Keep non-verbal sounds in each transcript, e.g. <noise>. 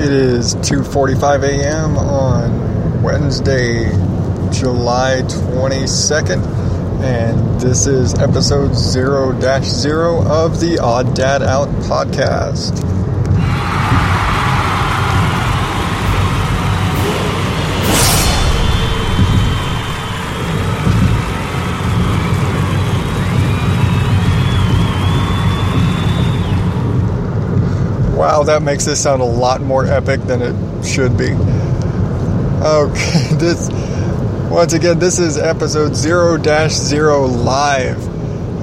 It is 2:45 a.m. on Wednesday, July 22nd, and this is episode 0-0 of the Odd Dad Out podcast. That makes this sound a lot more epic than it should be. Okay, <laughs> this once again, this is episode 0 0 live.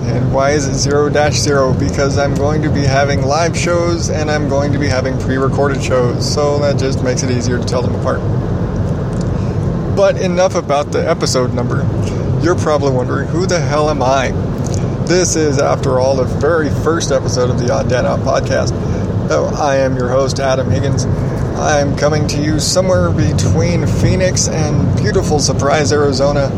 And why is it 0 0? Because I'm going to be having live shows and I'm going to be having pre recorded shows, so that just makes it easier to tell them apart. But enough about the episode number. You're probably wondering who the hell am I? This is, after all, the very first episode of the Odd Dad Out podcast. Oh, I am your host, Adam Higgins. I am coming to you somewhere between Phoenix and beautiful Surprise, Arizona.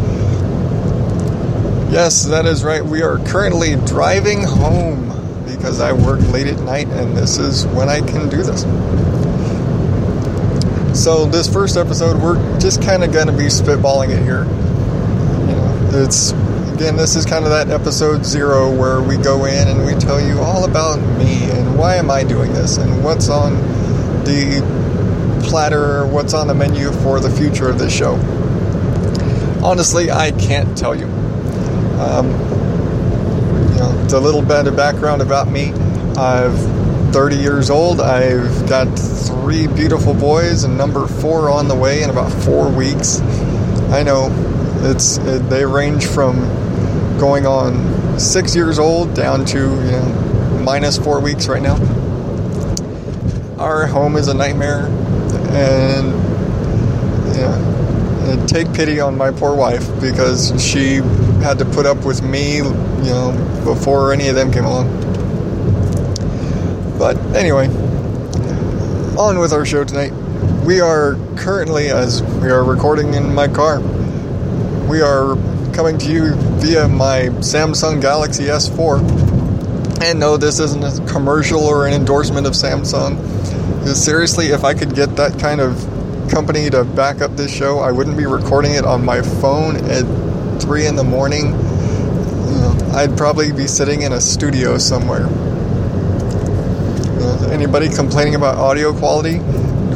Yes, that is right. We are currently driving home because I work late at night and this is when I can do this. So, this first episode, we're just kind of going to be spitballing it here. You know, it's again, this is kind of that episode zero where we go in and we tell you all about me why am I doing this and what's on the platter, what's on the menu for the future of this show. Honestly, I can't tell you. Um, you know, the little bit of background about me. I've 30 years old. I've got three beautiful boys and number four on the way in about four weeks. I know it's it, they range from going on six years old down to you know minus four weeks right now. Our home is a nightmare, and yeah, take pity on my poor wife because she had to put up with me, you know, before any of them came along. But anyway, on with our show tonight. We are currently, as we are recording in my car, we are coming to you via my Samsung Galaxy S4. And no, this isn't a commercial or an endorsement of Samsung. Seriously, if I could get that kind of company to back up this show, I wouldn't be recording it on my phone at 3 in the morning. I'd probably be sitting in a studio somewhere. Uh, anybody complaining about audio quality?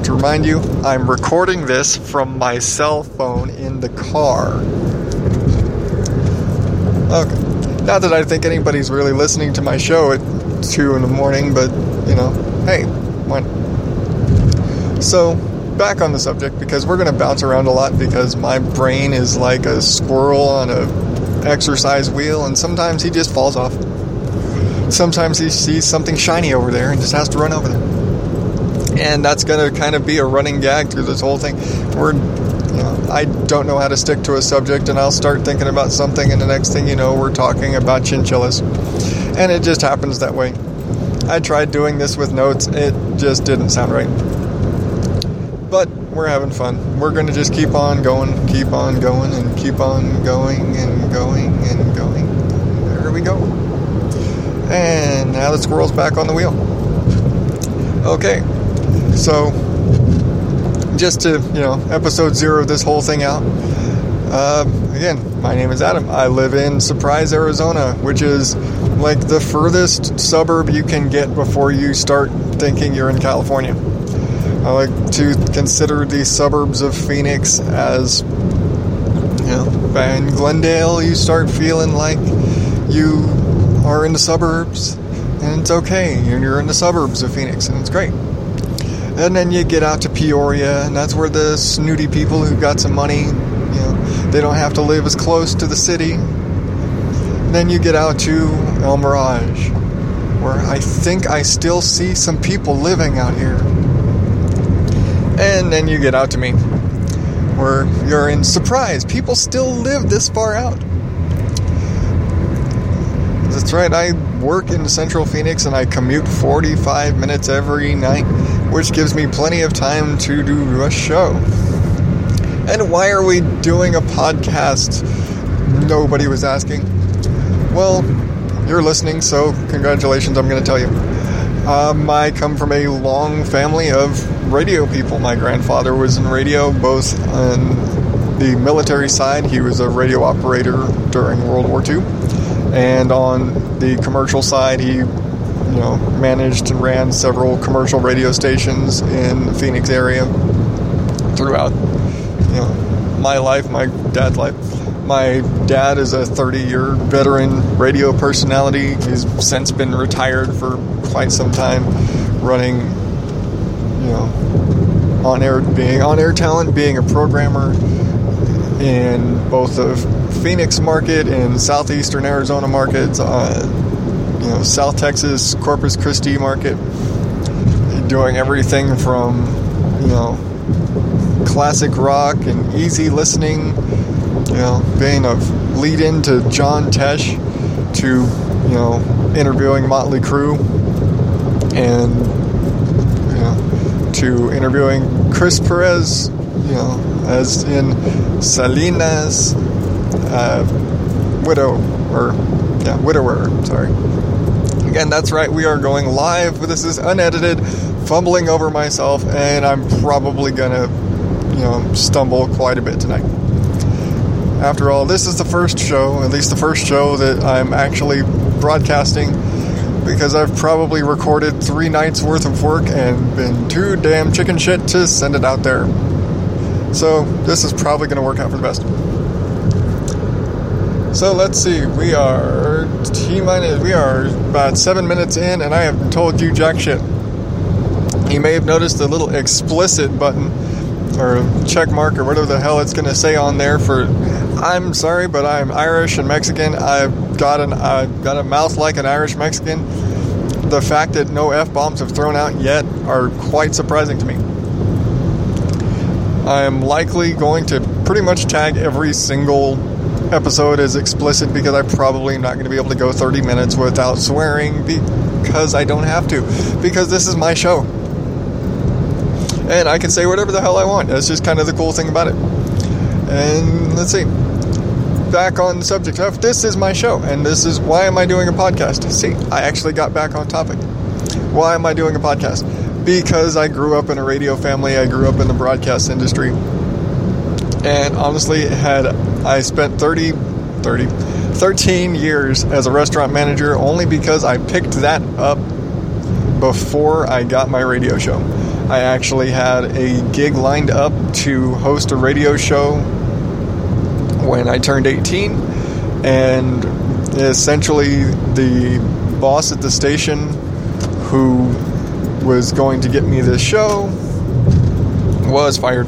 To remind you, I'm recording this from my cell phone in the car. Okay. Not that I think anybody's really listening to my show at 2 in the morning, but, you know, hey, why So, back on the subject, because we're going to bounce around a lot because my brain is like a squirrel on a exercise wheel, and sometimes he just falls off. Sometimes he sees something shiny over there and just has to run over there. And that's going to kind of be a running gag through this whole thing. We're I don't know how to stick to a subject, and I'll start thinking about something, and the next thing you know, we're talking about chinchillas. And it just happens that way. I tried doing this with notes, it just didn't sound right. But we're having fun. We're going to just keep on going, keep on going, and keep on going, and going, and going. There we go. And now the squirrel's back on the wheel. Okay, so just to, you know, episode zero of this whole thing out. Uh, again, my name is Adam. I live in Surprise, Arizona, which is like the furthest suburb you can get before you start thinking you're in California. I like to consider the suburbs of Phoenix as, you know, in Glendale, you start feeling like you are in the suburbs, and it's okay. And you're in the suburbs of Phoenix, and it's great. And then you get out to Peoria, and that's where the snooty people who got some money, you know, they don't have to live as close to the city. And then you get out to El Mirage, where I think I still see some people living out here. And then you get out to me, where you're in surprise. People still live this far out. That's right, I work in central Phoenix and I commute 45 minutes every night, which gives me plenty of time to do a show. And why are we doing a podcast? Nobody was asking. Well, you're listening, so congratulations, I'm going to tell you. Um, I come from a long family of radio people. My grandfather was in radio, both on the military side, he was a radio operator during World War II, and on the commercial side, he you know managed and ran several commercial radio stations in the Phoenix area throughout you know my life, my dad's life. My dad is a 30 year veteran radio personality. He's since been retired for quite some time, running, you know, on air, being on air talent, being a programmer in both the Phoenix market and southeastern Arizona markets, uh, you know, South Texas, Corpus Christi market, doing everything from, you know, classic rock and easy listening you know, being a lead in to John Tesh to, you know, interviewing Motley Crue and, you know, to interviewing Chris Perez, you know, as in Selena's uh, widow, or, yeah, widower, sorry. Again, that's right, we are going live. This is unedited, fumbling over myself, and I'm probably gonna, you know, stumble quite a bit tonight. After all, this is the first show, at least the first show that I'm actually broadcasting because I've probably recorded three nights worth of work and been too damn chicken shit to send it out there. So this is probably going to work out for the best. So let's see. We are T minus. We are about seven minutes in, and I have told you jack shit. You may have noticed the little explicit button or check mark or whatever the hell it's going to say on there for I'm sorry, but I'm Irish and Mexican. I've got an I've got a mouth like an Irish Mexican. The fact that no f bombs have thrown out yet are quite surprising to me. I am likely going to pretty much tag every single episode is explicit because I probably am not going to be able to go 30 minutes without swearing because I don't have to. Because this is my show. And I can say whatever the hell I want. That's just kind of the cool thing about it. And let's see. Back on the subject of this is my show, and this is why am I doing a podcast? See, I actually got back on topic. Why am I doing a podcast? Because I grew up in a radio family, I grew up in the broadcast industry. And honestly, had I spent 30, 30, 13 years as a restaurant manager only because I picked that up before I got my radio show. I actually had a gig lined up to host a radio show when I turned 18, and essentially the boss at the station who was going to get me this show was fired,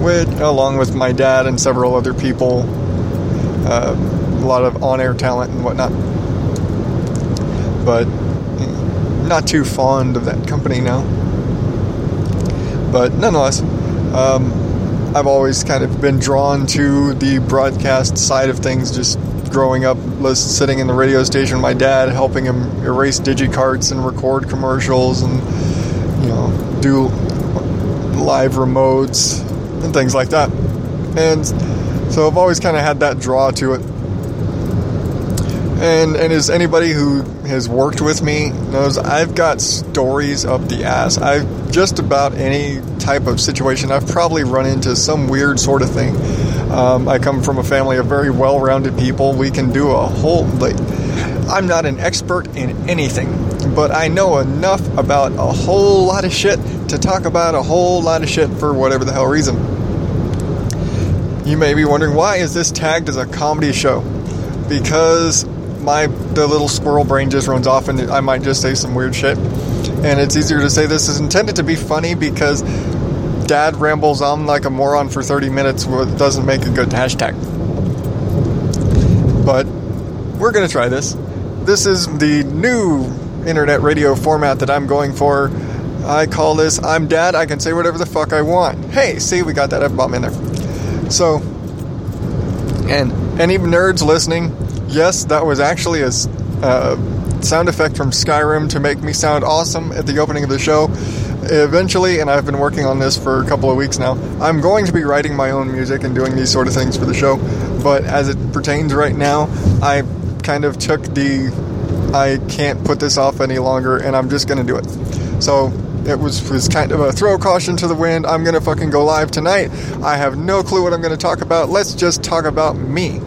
with along with my dad and several other people, uh, a lot of on-air talent and whatnot. But not too fond of that company now. But nonetheless, um, I've always kind of been drawn to the broadcast side of things, just growing up sitting in the radio station, my dad helping him erase digicarts and record commercials and, you know, do live remotes and things like that. And so I've always kind of had that draw to it. And and as anybody who has worked with me knows, I've got stories up the ass. I've just about any type of situation. I've probably run into some weird sort of thing. Um, I come from a family of very well-rounded people. We can do a whole like. I'm not an expert in anything, but I know enough about a whole lot of shit to talk about a whole lot of shit for whatever the hell reason. You may be wondering why is this tagged as a comedy show? Because my the little squirrel brain just runs off and I might just say some weird shit. And it's easier to say this is intended to be funny because dad rambles on like a moron for 30 minutes doesn't make a good hashtag. But we're going to try this. This is the new internet radio format that I'm going for. I call this I'm Dad, I can say whatever the fuck I want. Hey, see, we got that F bomb in there. So, and any nerds listening, yes, that was actually a uh, sound effect from Skyrim to make me sound awesome at the opening of the show. Eventually, and I've been working on this for a couple of weeks now, I'm going to be writing my own music and doing these sort of things for the show. But as it pertains right now, I kind of took the I can't put this off any longer, and I'm just gonna do it. So it was was kind of a throw caution to the wind. I'm gonna fucking go live tonight. I have no clue what I'm gonna talk about. Let's just talk about me. You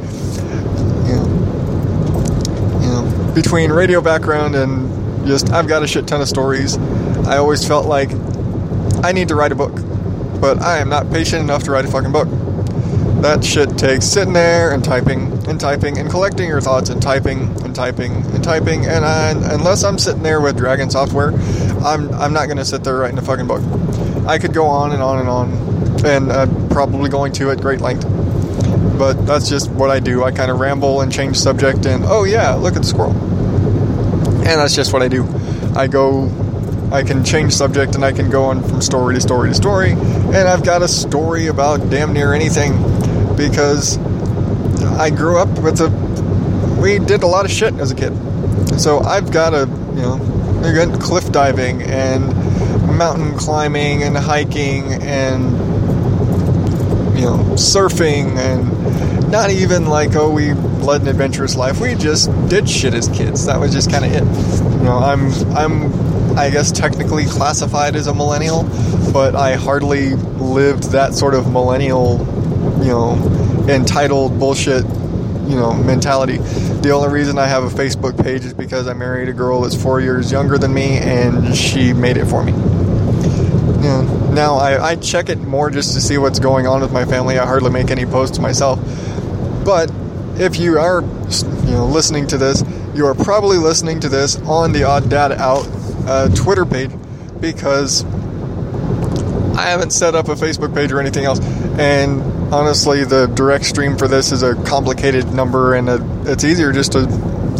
know, you know, between radio background and just I've got a shit ton of stories. I always felt like I need to write a book, but I am not patient enough to write a fucking book. That shit takes sitting there and typing and typing and collecting your thoughts and typing and typing and typing. And I, unless I'm sitting there with Dragon software, I'm I'm not gonna sit there writing a fucking book. I could go on and on and on, and I'm probably going to at great length. But that's just what I do. I kind of ramble and change subject, and oh yeah, look at the squirrel. And that's just what I do. I go I can change subject and I can go on from story to story to story. And I've got a story about damn near anything because I grew up with a. We did a lot of shit as a kid. So I've got a, you know, again, cliff diving and mountain climbing and hiking and, you know, surfing and not even like, oh, we led an adventurous life. We just did shit as kids. That was just kind of it. You know, I'm, I'm I guess, technically classified as a millennial, but I hardly lived that sort of millennial, you know, entitled bullshit, you know, mentality. The only reason I have a Facebook page is because I married a girl that's four years younger than me, and she made it for me. Know, now I, I check it more just to see what's going on with my family. I hardly make any posts myself, but if you are, you know, listening to this, you are probably listening to this on the Odd Dad Out uh, Twitter page because I haven't set up a Facebook page or anything else. And honestly, the direct stream for this is a complicated number, and it's easier just to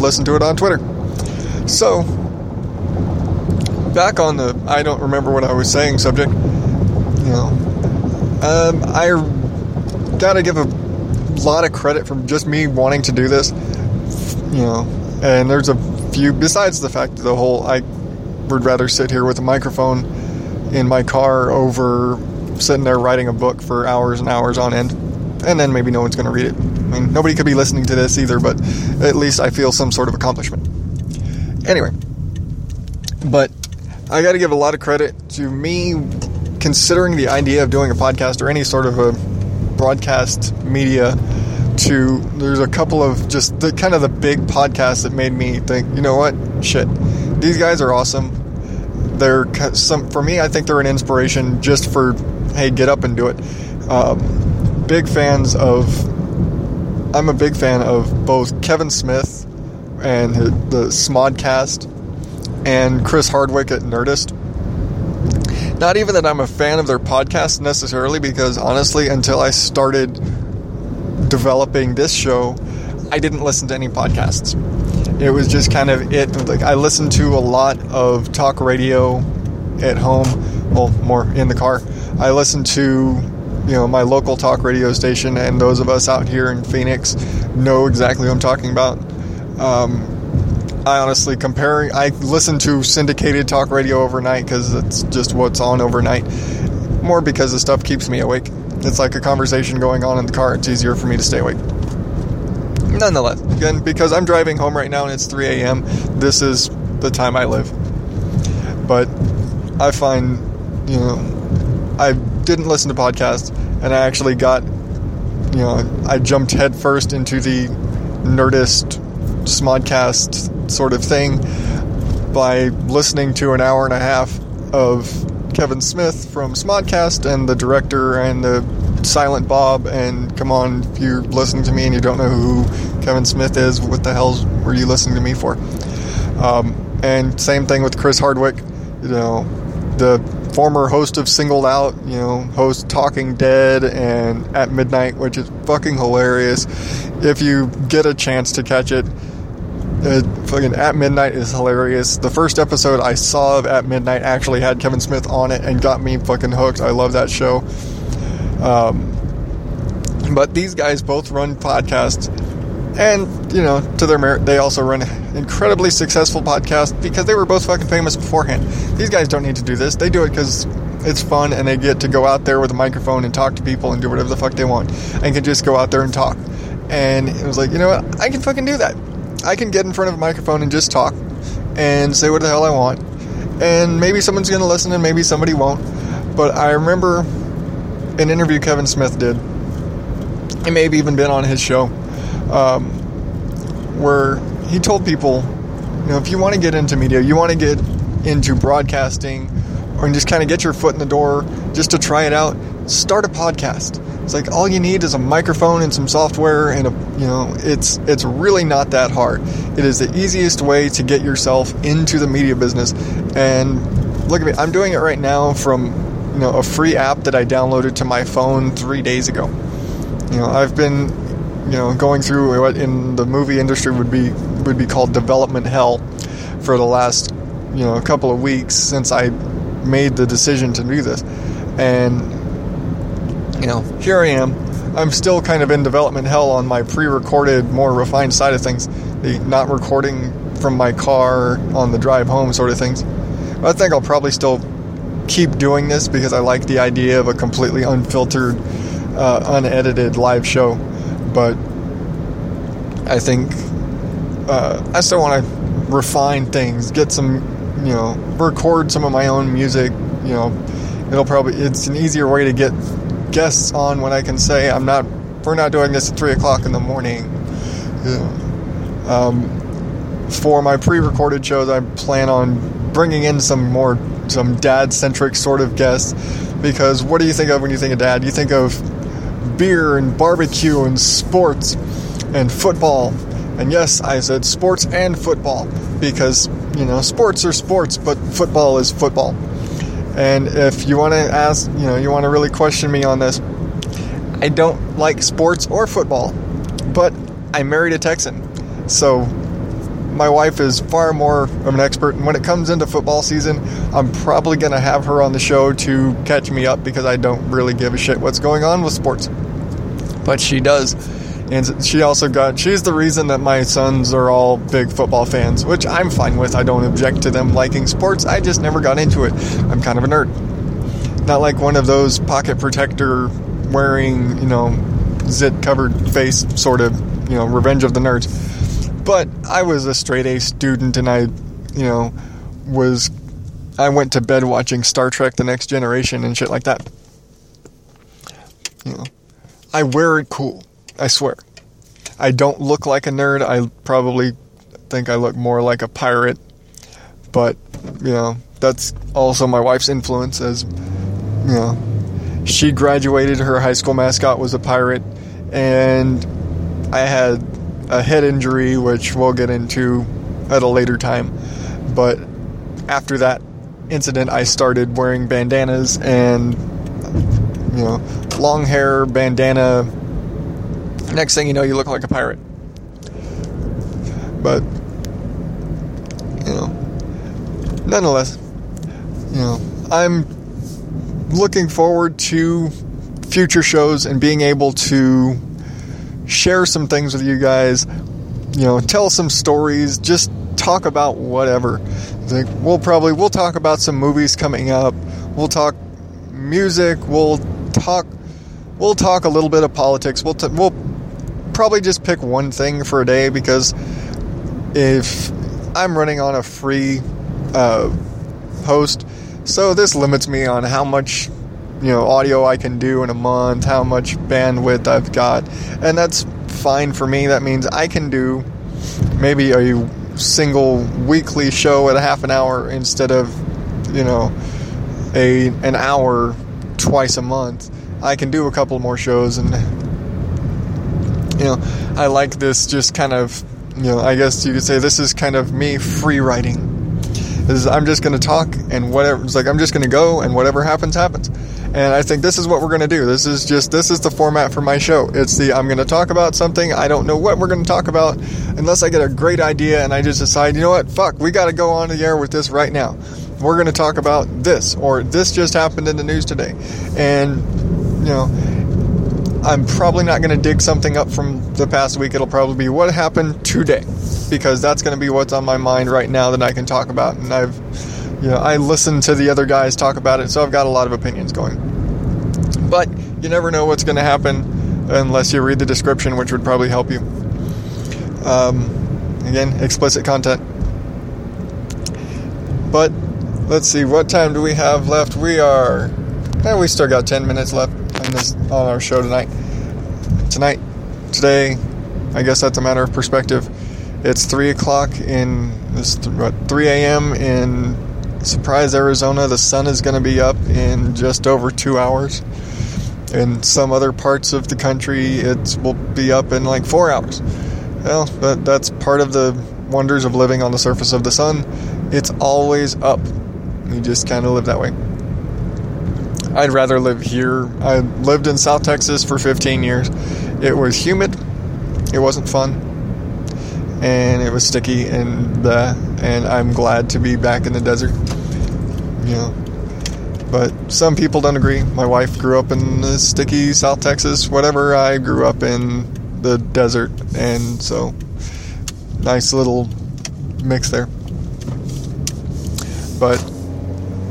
listen to it on Twitter. So, back on the I don't remember what I was saying subject. You know, um, I gotta give a lot of credit for just me wanting to do this. You know, and there's a few besides the fact that the whole I would rather sit here with a microphone in my car over sitting there writing a book for hours and hours on end. And then maybe no one's going to read it. I mean, nobody could be listening to this either, but at least I feel some sort of accomplishment. Anyway, but I got to give a lot of credit to me considering the idea of doing a podcast or any sort of a broadcast media to there's a couple of just the kind of the big podcasts that made me think, you know what? Shit these guys are awesome. They're some for me. I think they're an inspiration just for hey, get up and do it. Um, big fans of. I'm a big fan of both Kevin Smith and the Smodcast and Chris Hardwick at Nerdist. Not even that I'm a fan of their podcast necessarily, because honestly, until I started developing this show, I didn't listen to any podcasts it was just kind of it. Like I listened to a lot of talk radio at home, well, more in the car. I listen to you know my local talk radio station, and those of us out here in Phoenix know exactly what I'm talking about. Um, I honestly comparing. I listen to syndicated talk radio overnight because it's just what's on overnight. More because the stuff keeps me awake. It's like a conversation going on in the car. It's easier for me to stay awake nonetheless, again, because I'm driving home right now and it's 3 a.m., this is the time I live. But I find, you know, I didn't listen to podcasts and I actually got, you know, I jumped headfirst into the Nerdist Smodcast sort of thing by listening to an hour and a half of Kevin Smith from Smodcast and the director and the Silent Bob, and come on, if you're listening to me and you don't know who Kevin Smith is, what the hell were you listening to me for? Um, and same thing with Chris Hardwick, you know, the former host of Singled Out, you know, host Talking Dead and At Midnight, which is fucking hilarious. If you get a chance to catch it, uh, fucking At Midnight is hilarious. The first episode I saw of At Midnight actually had Kevin Smith on it and got me fucking hooked. I love that show. Um, but these guys both run podcasts, and you know, to their merit, they also run incredibly successful podcast because they were both fucking famous beforehand. These guys don't need to do this; they do it because it's fun, and they get to go out there with a microphone and talk to people and do whatever the fuck they want, and can just go out there and talk. And it was like, you know what, I can fucking do that. I can get in front of a microphone and just talk and say what the hell I want. And maybe someone's going to listen and maybe somebody won't. But I remember an interview Kevin Smith did. It may have even been on his show, um, where he told people, you know, if you want to get into media, you want to get into broadcasting, or just kind of get your foot in the door, just to try it out, start a podcast. It's like all you need is a microphone and some software, and a, you know, it's it's really not that hard. It is the easiest way to get yourself into the media business. And look at me, I'm doing it right now from you know a free app that I downloaded to my phone three days ago. You know, I've been you know going through what in the movie industry would be would be called development hell for the last you know couple of weeks since I made the decision to do this, and you know here I am. I'm still kind of in development hell on my pre-recorded, more refined side of things, the not recording from my car on the drive home sort of things. But I think I'll probably still keep doing this because I like the idea of a completely unfiltered, uh, unedited live show. But I think uh, I still want to refine things, get some, you know, record some of my own music. You know, it'll probably it's an easier way to get guests on when I can say I'm not. We're not doing this at three o'clock in the morning. Know. um, for my pre-recorded shows, I plan on bringing in some more some dad-centric sort of guests because what do you think of when you think of dad? You think of beer and barbecue and sports and football. And yes, I said sports and football because, you know, sports are sports, but football is football. And if you want to ask, you know, you want to really question me on this, I don't like sports or football, but I married a Texan. So my wife is far more of an expert. And when it comes into football season, I'm probably going to have her on the show to catch me up because I don't really give a shit what's going on with sports. But she does. And she also got, she's the reason that my sons are all big football fans, which I'm fine with. I don't object to them liking sports. I just never got into it. I'm kind of a nerd. Not like one of those pocket protector wearing, you know, zit covered face sort of, you know, revenge of the nerds. But I was a straight A student and I, you know, was, I went to bed watching Star Trek The Next Generation and shit like that. You know, I wear it cool. I swear. I don't look like a nerd. I probably think I look more like a pirate. But, you know, that's also my wife's influence as, you know, she graduated, her high school mascot was a pirate, and I had a head injury, which we'll get into at a later time. But after that incident, I started wearing bandanas and, you know, long hair, bandana. Next thing you know, you look like a pirate. But, you know, nonetheless, you know, I'm looking forward to future shows and being able to share some things with you guys, you know, tell some stories, just talk about whatever. Like we'll probably we'll talk about some movies coming up. We'll talk music, we'll talk we'll talk a little bit of politics. We'll t- we'll probably just pick one thing for a day because if I'm running on a free uh, host, so this limits me on how much you know audio I can do in a month, how much bandwidth I've got, and that's fine for me. That means I can do maybe a single weekly show at a half an hour instead of you know a an hour twice a month. I can do a couple more shows and you know I like this just kind of you know I guess you could say this is kind of me free writing. Is I'm just going to talk and whatever it's like I'm just going to go and whatever happens happens. And I think this is what we're going to do. This is just this is the format for my show. It's the I'm going to talk about something. I don't know what we're going to talk about unless I get a great idea and I just decide, you know what? Fuck, we got to go on the air with this right now. We're going to talk about this or this just happened in the news today. And you know, I'm probably not going to dig something up from the past week. It'll probably be what happened today because that's going to be what's on my mind right now that I can talk about. And I've, you know, I listen to the other guys talk about it, so I've got a lot of opinions going. But you never know what's going to happen unless you read the description, which would probably help you. Um, Again, explicit content. But let's see, what time do we have left? We are. Eh, we still got 10 minutes left on this on our show tonight. Tonight, today, I guess that's a matter of perspective. It's three o'clock in this what 3 a.m. in Surprise, Arizona. The sun is going to be up in just over two hours. In some other parts of the country, it will be up in like four hours. Well, but that's part of the wonders of living on the surface of the sun. It's always up. You just kind of live that way. I'd rather live here. I lived in South Texas for 15 years. It was humid. It wasn't fun. And it was sticky and uh, and I'm glad to be back in the desert. You know. But some people don't agree. My wife grew up in the sticky South Texas, whatever. I grew up in the desert and so nice little mix there. But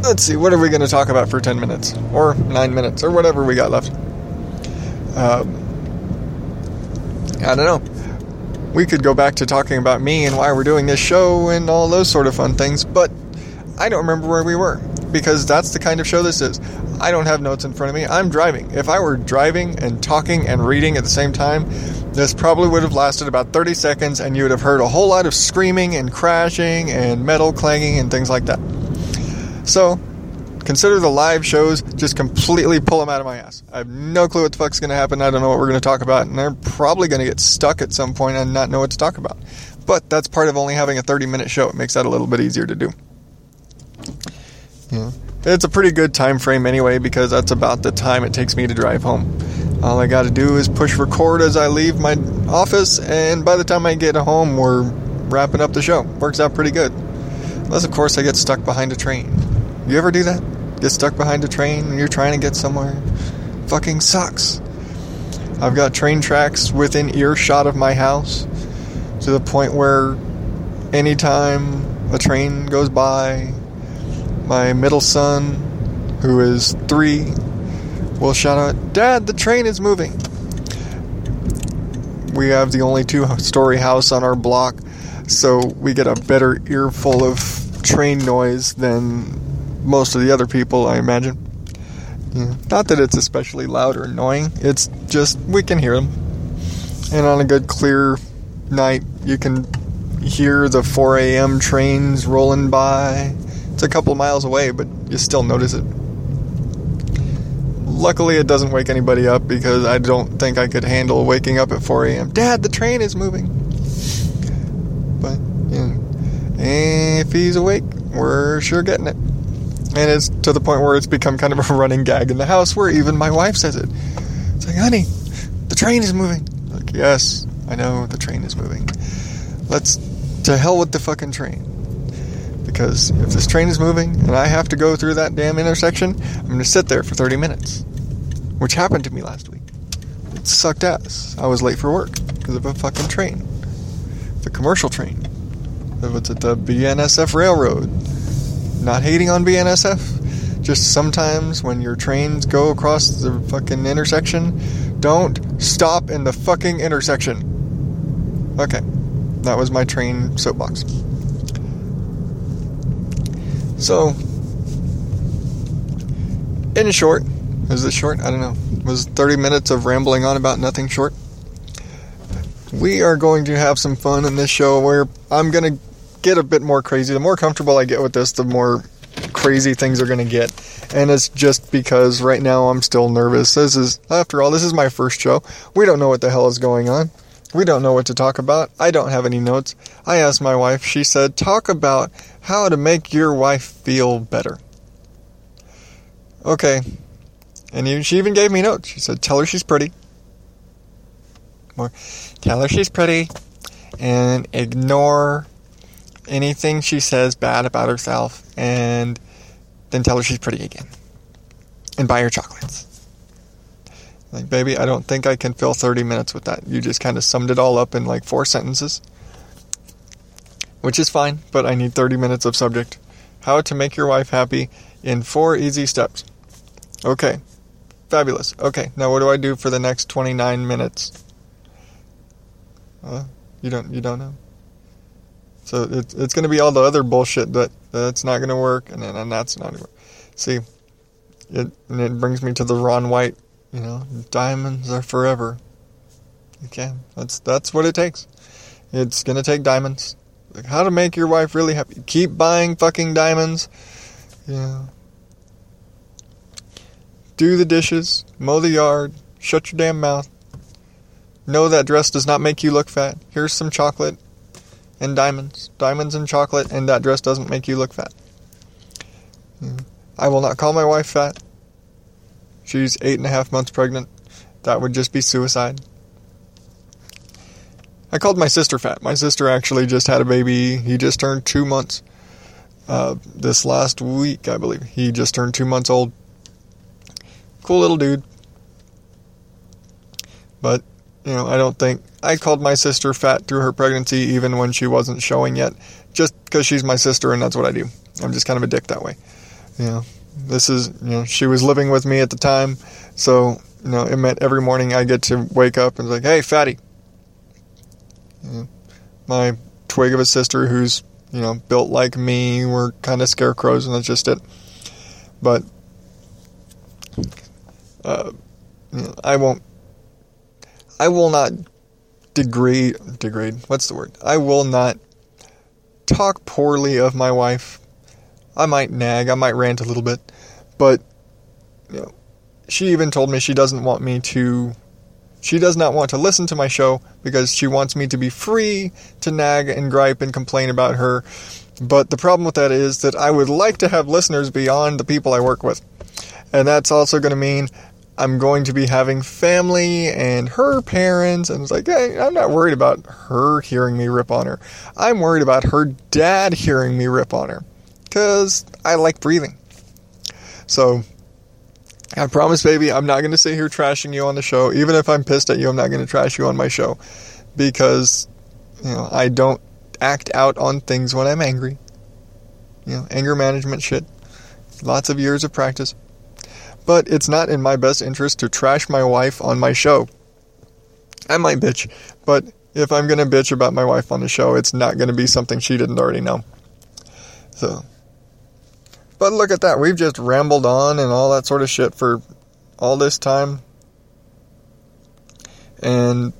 let's see, what are we going to talk about for 10 minutes? Or 9 minutes, or whatever we got left? Um, I don't know. We could go back to talking about me and why we're doing this show and all those sort of fun things, but I don't remember where we were because that's the kind of show this is. I don't have notes in front of me. I'm driving. If I were driving and talking and reading at the same time, this probably would have lasted about 30 seconds and you would have heard a whole lot of screaming and crashing and metal clanging and things like that. So, consider the live shows just completely pull them out of my ass. I have no clue what the fuck's going to happen. I don't know what we're going to talk about, and they're probably going to get stuck at some point and not know what to talk about. But that's part of only having a 30 minute show. It makes that a little bit easier to do. Yeah. It's a pretty good time frame anyway because that's about the time it takes me to drive home. All I got to do is push record as I leave my office, and by the time I get home, we're wrapping up the show. Works out pretty good. Unless, of course, I get stuck behind a train. You ever do that? Get stuck behind a train and you're trying to get somewhere? Fucking sucks. I've got train tracks within earshot of my house to the point where anytime a train goes by, my middle son, who is three, will shout out, Dad, the train is moving. We have the only two story house on our block, so we get a better earful of train noise than most of the other people, I imagine. Mm. Not that it's especially loud or annoying, it's just we can hear them. And on a good clear night, you can hear the 4 a.m. trains rolling by. It's a couple miles away, but you still notice it. Luckily, it doesn't wake anybody up because I don't think I could handle waking up at 4 a.m. Dad, the train is moving. But, know, if he's awake, we're sure getting it. And it's to the point where it's become kind of a running gag in the house where even my wife says it. It's like, honey, the train is moving. Like, yes, I know the train is moving. Let's, to hell with the fucking train. Because if this train is moving and I have to go through that damn intersection, I'm going to sit there for 30 minutes. Which happened to me last week. It sucked ass. I was late for work because of a fucking train. The commercial train. It was at the BNSF Railroad not hating on BNSF. Just sometimes when your trains go across the fucking intersection, don't stop in the fucking intersection. Okay, that was my train soapbox. So, in short, is it short? I don't know. Was 30 minutes of rambling on about nothing short? We are going to have some fun in this show where I'm going to get a bit more crazy. The more comfortable I get with this, the more crazy things are going to get. And it's just because right now I'm still nervous. This is, after all, this is my first show. We don't know what the hell is going on. We don't know what to talk about. I don't have any notes. I asked my wife, she said, talk about how to make your wife feel better. Okay. And she even gave me notes. She said, tell her she's pretty. More, tell her she's pretty. And ignore anything she says bad about herself and then tell her she's pretty again. And buy her chocolates. Like, baby, I don't think I can fill 30 minutes with that. You just kind of summed it all up in like four sentences. Which is fine, but I need 30 minutes of subject. How to make your wife happy in four easy steps. Okay. Fabulous. Okay, now what do I do for the next 29 minutes? Uh, you don't you don't know? So it, it's going to be all the other bullshit that that's not going to work, and and that's not going to work. See, it and it brings me to the Ron White. You know, diamonds are forever. Okay, that's that's what it takes. It's gonna take diamonds. Like how to make your wife really happy. Keep buying fucking diamonds. Yeah. Do the dishes, mow the yard, shut your damn mouth. Know that dress does not make you look fat. Here's some chocolate and diamonds. Diamonds and chocolate, and that dress doesn't make you look fat. I will not call my wife fat. She's eight and a half months pregnant. That would just be suicide. I called my sister fat. My sister actually just had a baby. He just turned two months. Uh, this last week, I believe. He just turned two months old. Cool little dude. But, you know, I don't think. I called my sister fat through her pregnancy even when she wasn't showing yet. Just because she's my sister and that's what I do. I'm just kind of a dick that way. You know, this is, you know, she was living with me at the time. So, you know, it meant every morning I get to wake up and like, hey, fatty my twig of a sister who's you know built like me. We're kind of scarecrows, and that's just it. But uh, you know, I won't. I will not degrade. Degrade. What's the word? I will not talk poorly of my wife. I might nag. I might rant a little bit, but you know, she even told me she doesn't want me to she does not want to listen to my show because she wants me to be free to nag and gripe and complain about her. But the problem with that is that I would like to have listeners beyond the people I work with. And that's also going to mean I'm going to be having family and her parents. And it's like, hey, I'm not worried about her hearing me rip on her. I'm worried about her dad hearing me rip on her because I like breathing. So I promise, baby, I'm not going to sit here trashing you on the show. Even if I'm pissed at you, I'm not going to trash you on my show because, you know, I don't act out on things when I'm angry. You know, anger management shit. Lots of years of practice. But it's not in my best interest to trash my wife on my show. I might bitch, but if I'm going to bitch about my wife on the show, it's not going to be something she didn't already know. So, but look at that. We've just rambled on and all that sort of shit for all this time. And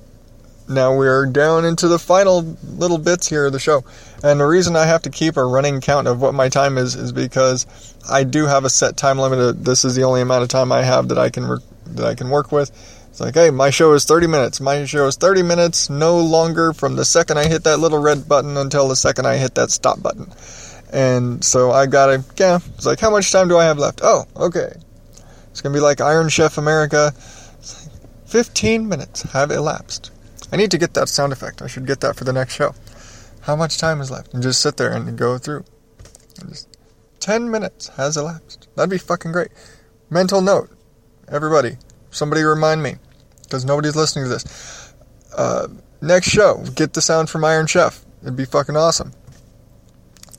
now we're down into the final little bits here of the show. And the reason I have to keep a running count of what my time is is because I do have a set time limit. This is the only amount of time I have that I can that I can work with. It's like, hey, my show is 30 minutes. My show is 30 minutes, no longer from the second I hit that little red button until the second I hit that stop button. And so I gotta, yeah, it's like, how much time do I have left? Oh, okay. It's gonna be like Iron Chef America. 15 minutes have elapsed. I need to get that sound effect. I should get that for the next show. How much time is left? And just sit there and go through. And just 10 minutes has elapsed. That'd be fucking great. Mental note. Everybody, somebody remind me. Because nobody's listening to this. Uh, next show, get the sound from Iron Chef. It'd be fucking awesome.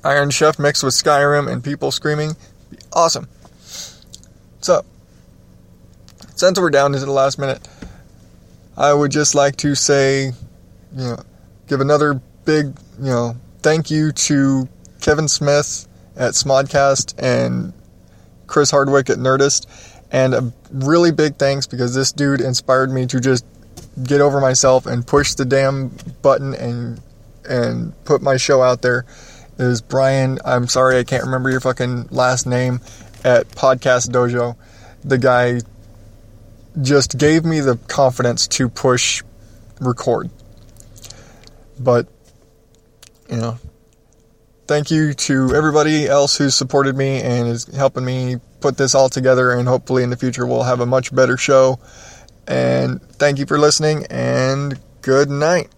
Iron Chef mixed with Skyrim and people screaming. Be Awesome. So, since we're down to the last minute, I would just like to say, you know, give another big, you know, thank you to Kevin Smith at Smodcast and Chris Hardwick at Nerdist. And a really big thanks because this dude inspired me to just get over myself and push the damn button and and put my show out there is Brian. I'm sorry, I can't remember your fucking last name at Podcast Dojo. The guy just gave me the confidence to push record. But, you know, thank you to everybody else who's supported me and is helping me put this all together. And hopefully, in the future, we'll have a much better show. And thank you for listening, and good night.